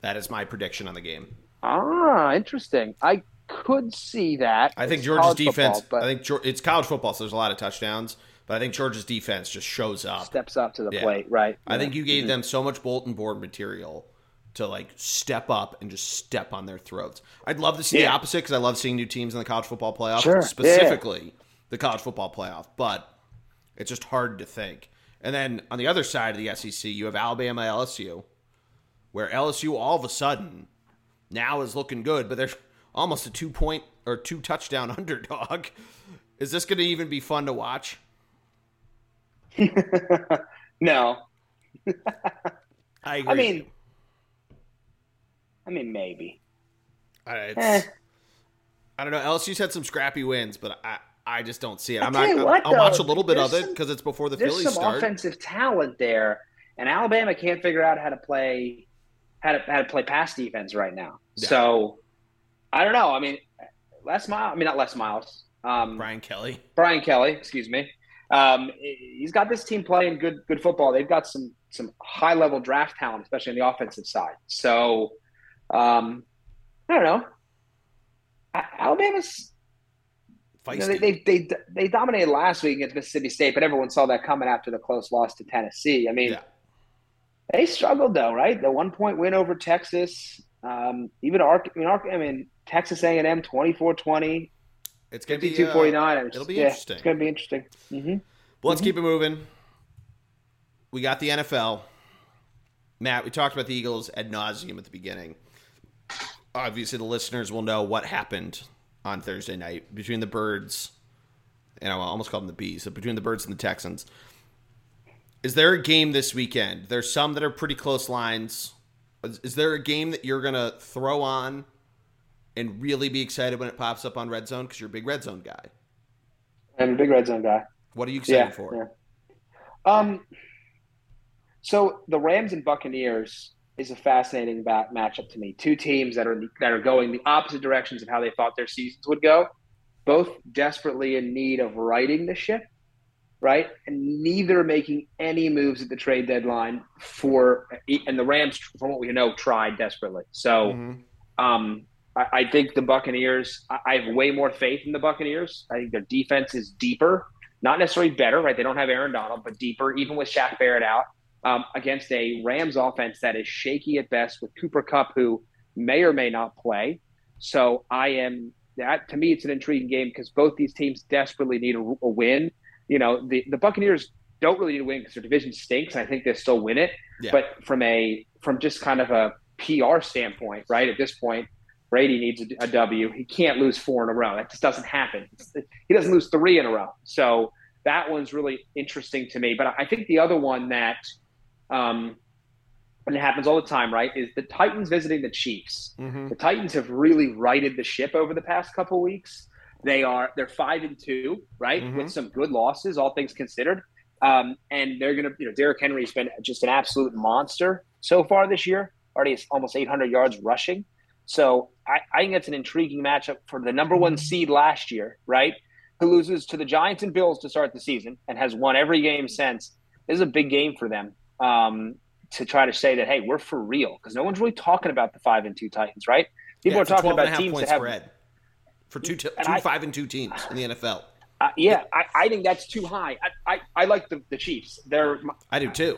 A: That is my prediction on the game.
B: Ah, interesting. I could see that.
A: I think
B: It's
A: Georgia's defense.
B: football,
A: I think it's college football, so there's a lot of touchdowns. But I think Georgia's defense just shows up.
B: steps up to the
A: Yeah.
B: plate, right?
A: I think you gave
B: Mhm.
A: them so much bulletin board material to like step up and just step on their throats. I'd love to see the opposite because I love seeing new teams in the college football playoff,
B: Sure.
A: specifically the college football playoff. But it's just hard to think. And then on the other side of the SEC, you have Alabama, LSU, where LSU all of a sudden now is looking good, but they're almost a two point or two touchdown underdog. Is this going to even be fun to watch?
B: no,
A: I agree.
B: I mean, I mean maybe.
A: I, it's,
B: Eh.
A: I don't know. LSU's had some scrappy wins, but I, I just don't see it. I'm not. I'll,
B: what,
A: I'll watch a little bit of it because it's before the
B: There's
A: Phillies
B: some
A: start.
B: offensive talent there, and Alabama can't figure out how to play how to how to play pass defense right now.
A: Yeah.
B: So I don't know. I mean, Les Miles. I mean, not Les Miles. Um,
A: Brian Kelly.
B: Brian Kelly, excuse me. Um, he's got this team playing good good football. They've got some some high level draft talent, especially on the offensive side. So um, I don't know. Alabama's you know, they, they, they they dominated last week against Mississippi State, but everyone saw that coming after the close loss to Tennessee. I mean, yeah. they struggled though, right? The one point win over Texas, um, even Ark, I mean, I mean, Texas A and M 24-20.
A: It's gonna be uh, 49 It'll be yeah, interesting.
B: It's gonna be interesting. Mm-hmm.
A: Well, let's
B: mm-hmm.
A: keep it moving. We got the NFL. Matt, we talked about the Eagles ad nauseum at the beginning. Obviously, the listeners will know what happened on Thursday night between the Birds, and I almost called them the Bees, so between the Birds and the Texans. Is there a game this weekend? There's some that are pretty close lines. Is, is there a game that you're gonna throw on and really be excited when it pops up on Red Zone because you're a big Red Zone guy?
B: I'm a big Red Zone guy.
A: What are you excited yeah, for?
B: Yeah. Um, so the Rams and Buccaneers is a fascinating bat- matchup to me. Two teams that are that are going the opposite directions of how they thought their seasons would go, both desperately in need of righting the ship, right? And neither making any moves at the trade deadline for and the Rams, from what we know, tried desperately. So, mm-hmm. um, I, I, think the Buccaneers. I, I have way more faith in the Buccaneers. I think their defense is deeper, not necessarily better, right? They don't have Aaron Donald, but deeper, even with Shaq Barrett out um, against a Rams offense that is shaky at best with Cooper Kupp, who may or may not play. So I am that to me, it's an intriguing game because both these teams desperately need a, a, win. You know, the, the Buccaneers don't really need to win because their division stinks. And I think they still win it. Yeah. But from a from just kind of a PR standpoint, right at this point, Brady needs a, a W. He can't lose four in a row. That just doesn't happen. He doesn't lose three in a row. So that one's really interesting to me. But I think the other one that um, and it happens all the time, right? Is the Titans visiting the Chiefs. Mm-hmm. The Titans have really righted the ship over the past couple weeks. They are they're five and two, right, mm-hmm. with some good losses, all things considered. Um, and they're gonna, you know, Derrick Henry's been just an absolute monster so far this year. Already has almost 800 yards rushing. So I, I think that's an intriguing matchup for the number one seed last year, right? Who loses to the Giants and Bills to start the season and has won every game since. This is a big game for them um, to try to say that hey, we're for real because no one's really talking about the five and two Titans, right? People
A: yeah,
B: are talking about teams that have
A: spread for two, two I, five and two teams in the NFL.
B: Uh, yeah, I, I, think that's too high. I, I, I like the, the Chiefs. They're my,
A: I do too.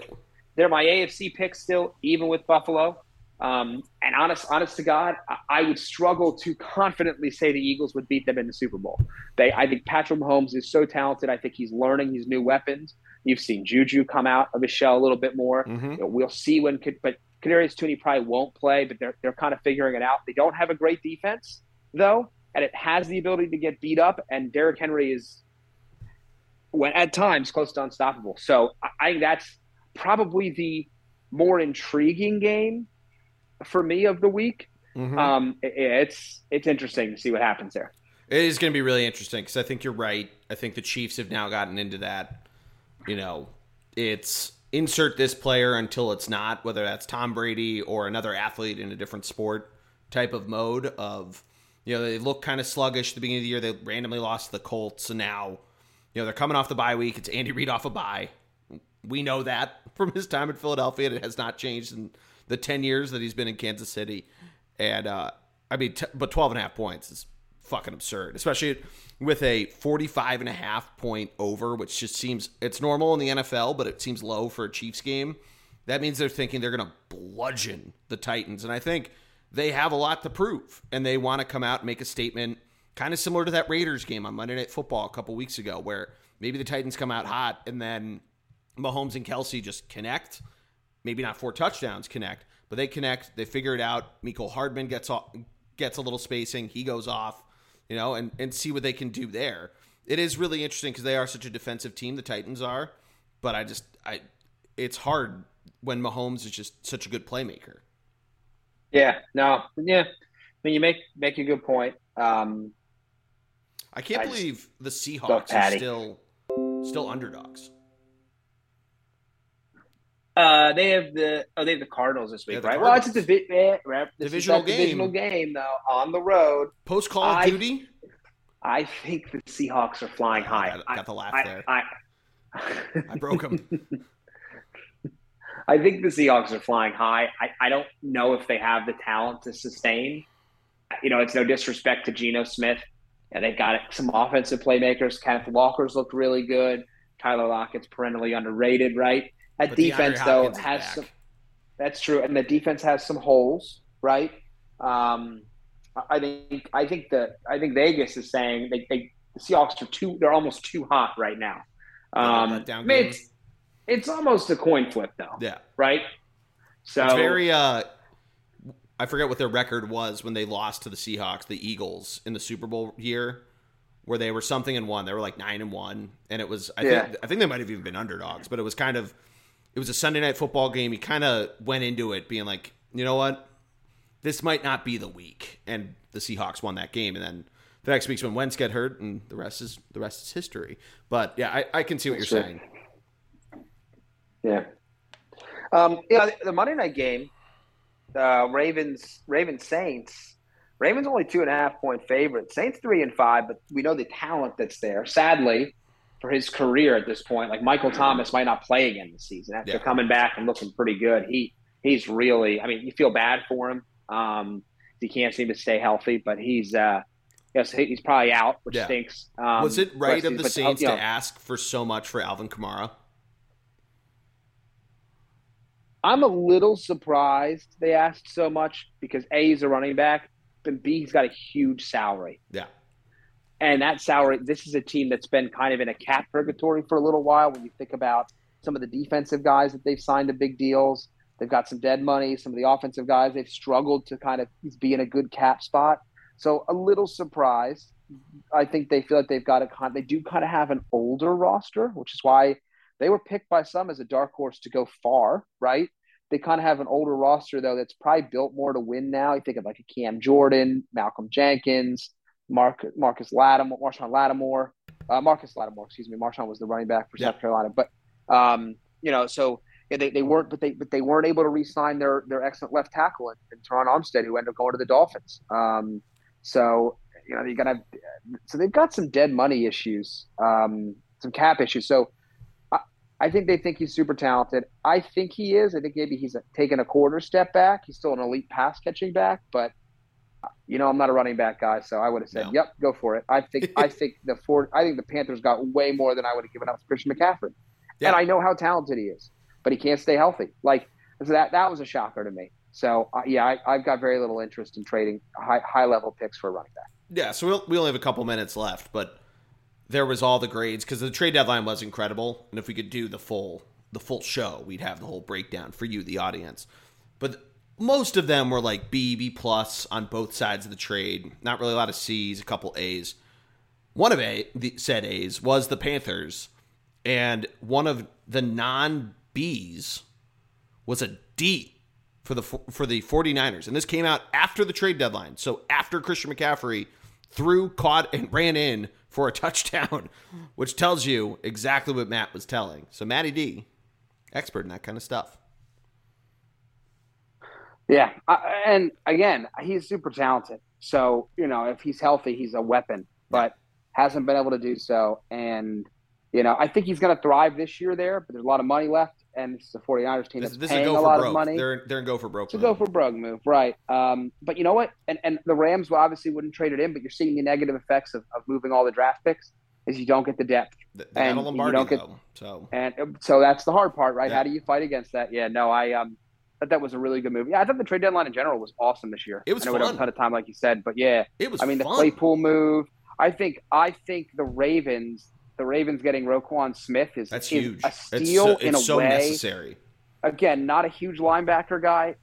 B: They're my AFC pick still, even with Buffalo. Um, and honest, honest to God, I, I, would struggle to confidently say the Eagles would beat them in the Super Bowl. They, I think Patrick Mahomes is so talented. I think he's learning his new weapons. You've seen Juju come out of his shell a little bit more. Mm-hmm. You know, we'll see when, but Kadarius Toney probably won't play, but they're they're kind of figuring it out. They don't have a great defense though, and it has the ability to get beat up. And Derrick Henry is, when at times, close to unstoppable. So I, I think that's probably the more intriguing game for me of the week. Mm-hmm. Um, it, it's it's interesting to see what happens there.
A: It is going to be really interesting because I think you're right. I think the Chiefs have now gotten into that you know, it's insert this player until it's not, whether that's Tom Brady or another athlete in a different sport type of mode of, you know, they look kind of sluggish at the beginning of the year. They randomly lost the Colts, and now, you know, they're coming off the bye week. It's Andy Reid off a bye. We know that from his time in Philadelphia. and It has not changed in the 10 years that he's been in Kansas City. And, uh, I mean, t- but 12 and a half points is fucking absurd, especially with a 45 and a half point over, which just seems it's normal in the NFL, but it seems low for a Chiefs game. That means they're thinking they're going to bludgeon the Titans. And I think they have a lot to prove and they want to come out and make a statement kind of similar to that Raiders game on Monday Night Football a couple weeks ago where maybe the Titans come out hot and then Mahomes and Kelsey just connect. Maybe not four touchdowns connect, but they connect. They figure it out. Mecole Hardman gets off, gets a little spacing. He goes off you know, and, and see what they can do there. It is really interesting because they are such a defensive team, the Titans are. But I just, I, it's hard when Mahomes is just such a good playmaker.
B: Yeah, no, yeah. I mean, you make make a good point. Um,
A: I can't I believe the Seahawks are still still underdogs.
B: Uh, they have the oh they have the Cardinals this week, yeah, right? Cardinals. Well, it's a divi- eh,
A: divisional game.
B: Divisional game though on the road.
A: Post Call of Duty.
B: I think the Seahawks are flying high.
A: got, got the laugh
B: I,
A: there.
B: I,
A: I broke them.
B: I think the Seahawks are flying high. I, I don't know if they have the talent to sustain. You know, it's no disrespect to Geno Smith. And they've got some offensive playmakers. Kenneth Walker's looked really good. Tyler Lockett's perennially underrated, right? That but defense, though, has some. That's true, and the defense has some holes, right? Um, I think I think the I think Vegas is saying they, they the Seahawks are too they're almost too hot right now. Um, I mean, it's it's almost a coin flip though.
A: Yeah.
B: Right. So
A: it's very uh I forget what their record was when they lost to the Seahawks, the Eagles in the Super Bowl year, where they were something and one. They were like nine and one, and it was I yeah. think I think they might have even been underdogs, but it was kind of it was a Sunday night football game. He kind of went into it being like, you know what, this might not be the week, and the Seahawks won that game, and then the next week's when Wentz get hurt, and the rest is the rest is history. But yeah, I, I can see what That's you're saying.
B: Yeah. Um, yeah, the Monday night game, uh, Ravens Ravens Saints. Ravens only two and a half point favorite. Saints three and five, but we know the talent that's there. Sadly, for his career at this point, like Michael Thomas might not play again this season after yeah. coming back and looking pretty good. He he's really. I mean, you feel bad for him. Um, he can't seem to stay healthy, but he's uh, yes, he's probably out, which yeah. stinks.
A: Um, Was it right of the but, Saints you know, to ask for so much for Alvin Kamara?
B: I'm a little surprised they asked so much because A, he's a running back, and B, he's got a huge salary.
A: Yeah.
B: And that salary, this is a team that's been kind of in a cap purgatory for a little while when you think about some of the defensive guys that they've signed to big deals. They've got some dead money. Some of the offensive guys, they've struggled to kind of be in a good cap spot. So a little surprised. I think they feel like they've got a con. They do kind of have an older roster, which is why they were picked by some as a dark horse to go far, right? They kind of have an older roster though that's probably built more to win now. You think of like a Cam Jordan, Malcolm Jenkins, Mark Marcus Lattimore, Marshon Lattimore, uh, Marcus Lattimore, excuse me. Marshon was the running back for yeah. South Carolina, but um, you know, so yeah, they, they weren't, but they but they weren't able to re-sign their their excellent left tackle in, in Terron Armstead, who ended up going to the Dolphins. Um, so you know, you got to, so they've got some dead money issues, um, some cap issues. So I think they think he's super talented. I think he is. I think maybe he's taken a quarter step back. He's still an elite pass catching back, but you know, I'm not a running back guy, so I would have said, no. "Yep, go for it." I think I think the four, I think the Panthers got way more than I would have given up for Christian McCaffrey, yeah. and I know how talented he is, but he can't stay healthy. Like so that that was a shocker to me. So uh, yeah, I, have got very little interest in trading high high level picks for a running back.
A: Yeah, so we'll, we only have a couple minutes left, but there was all the grades because the trade deadline was incredible, and if we could do the full the full show, we'd have the whole breakdown for you, the audience. But most of them were like B, B plus on both sides of the trade. Not really a lot of C's, a couple A's. One of A the said A's was the Panthers, and one of the non B's was a D for the for the 49ers. And this came out after the trade deadline. So after Christian McCaffrey threw, caught, and ran in for a touchdown, which tells you exactly what Matt was telling. So Matty D, expert in that kind of stuff.
B: Yeah, and again, he's super talented. So you know, if he's healthy, he's a weapon. But hasn't been able to do so, and you know, I think he's going to thrive this year there. But there's a lot of money left and it's the 49ers team that's this, this paying a, a lot
A: broke.
B: of money.
A: They're they're in go for broke.
B: It's a go for broke move, right? Um, but you know what? And and the Rams obviously wouldn't trade it in, but you're seeing the negative effects of, of moving all the draft picks is you don't get the depth.
A: They and Lombardi, you don't get, though, so
B: and so that's the hard part, right? Yeah. How do you fight against that? Yeah, no, I um. Thought that was a really good move. Yeah, I thought the trade deadline in general was awesome this year.
A: It was
B: I
A: know
B: fun.
A: a
B: ton of time, like you said, but yeah,
A: it was.
B: I mean,
A: fun.
B: the Claypool move. I think I think the Ravens, the Ravens getting Roquan Smith is
A: that's
B: is
A: huge.
B: A steal
A: it's so,
B: in a
A: so
B: way.
A: necessary
B: again, not a huge linebacker guy,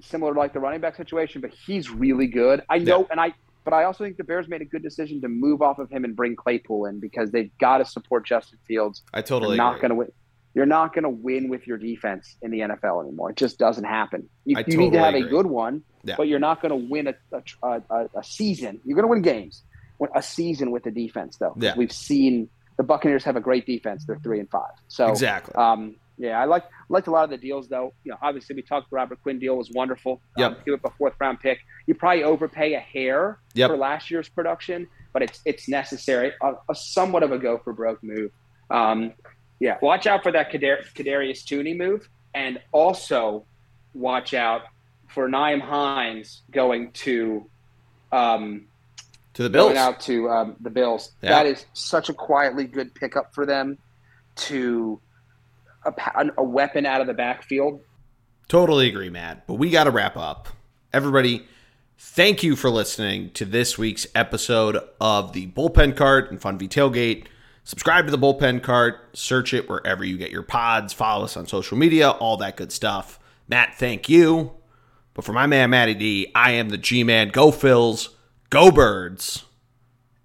B: similar to like the running back situation, but he's really good. I know, yeah. and I, but I also think the Bears made a good decision to move off of him and bring Claypool in because they've got to support Justin Fields.
A: I totally
B: not going to win. You're not going to win with your defense in the NFL anymore. It just doesn't happen. You, you totally need to have agree. a good one, yeah. but you're not going to win a, a, a, a season. You're going to win games, a season with the defense, though.
A: Yeah.
B: We've seen the Buccaneers have a great defense. They're three and five. So
A: exactly.
B: Um, yeah, I like liked a lot of the deals though. You know, obviously we talked the Robert Quinn deal was wonderful.
A: Yep.
B: Um, give up a fourth round pick. You probably overpay a hair
A: yep.
B: for last year's production, but it's it's necessary. A, a, somewhat of a go for broke move. Um, Yeah, watch out for that Kadar- Kadarius Toney move, and also watch out for Nyheim Hines going to um,
A: to the Bills.
B: Going out to um, the Bills. Yeah. That is such a quietly good pickup for them to a, a weapon out of the backfield.
A: Totally agree, Matt. But we got to wrap up. Everybody, thank you for listening to this week's episode of the Bullpen Cart and Fun V Tailgate. Subscribe to the Bullpen Cart, search it wherever you get your pods, follow us on social media, all that good stuff. Matt, thank you. But for my man, Matty D, I am the G Man. Go Phils, go Birds,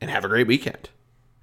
A: and have a great weekend.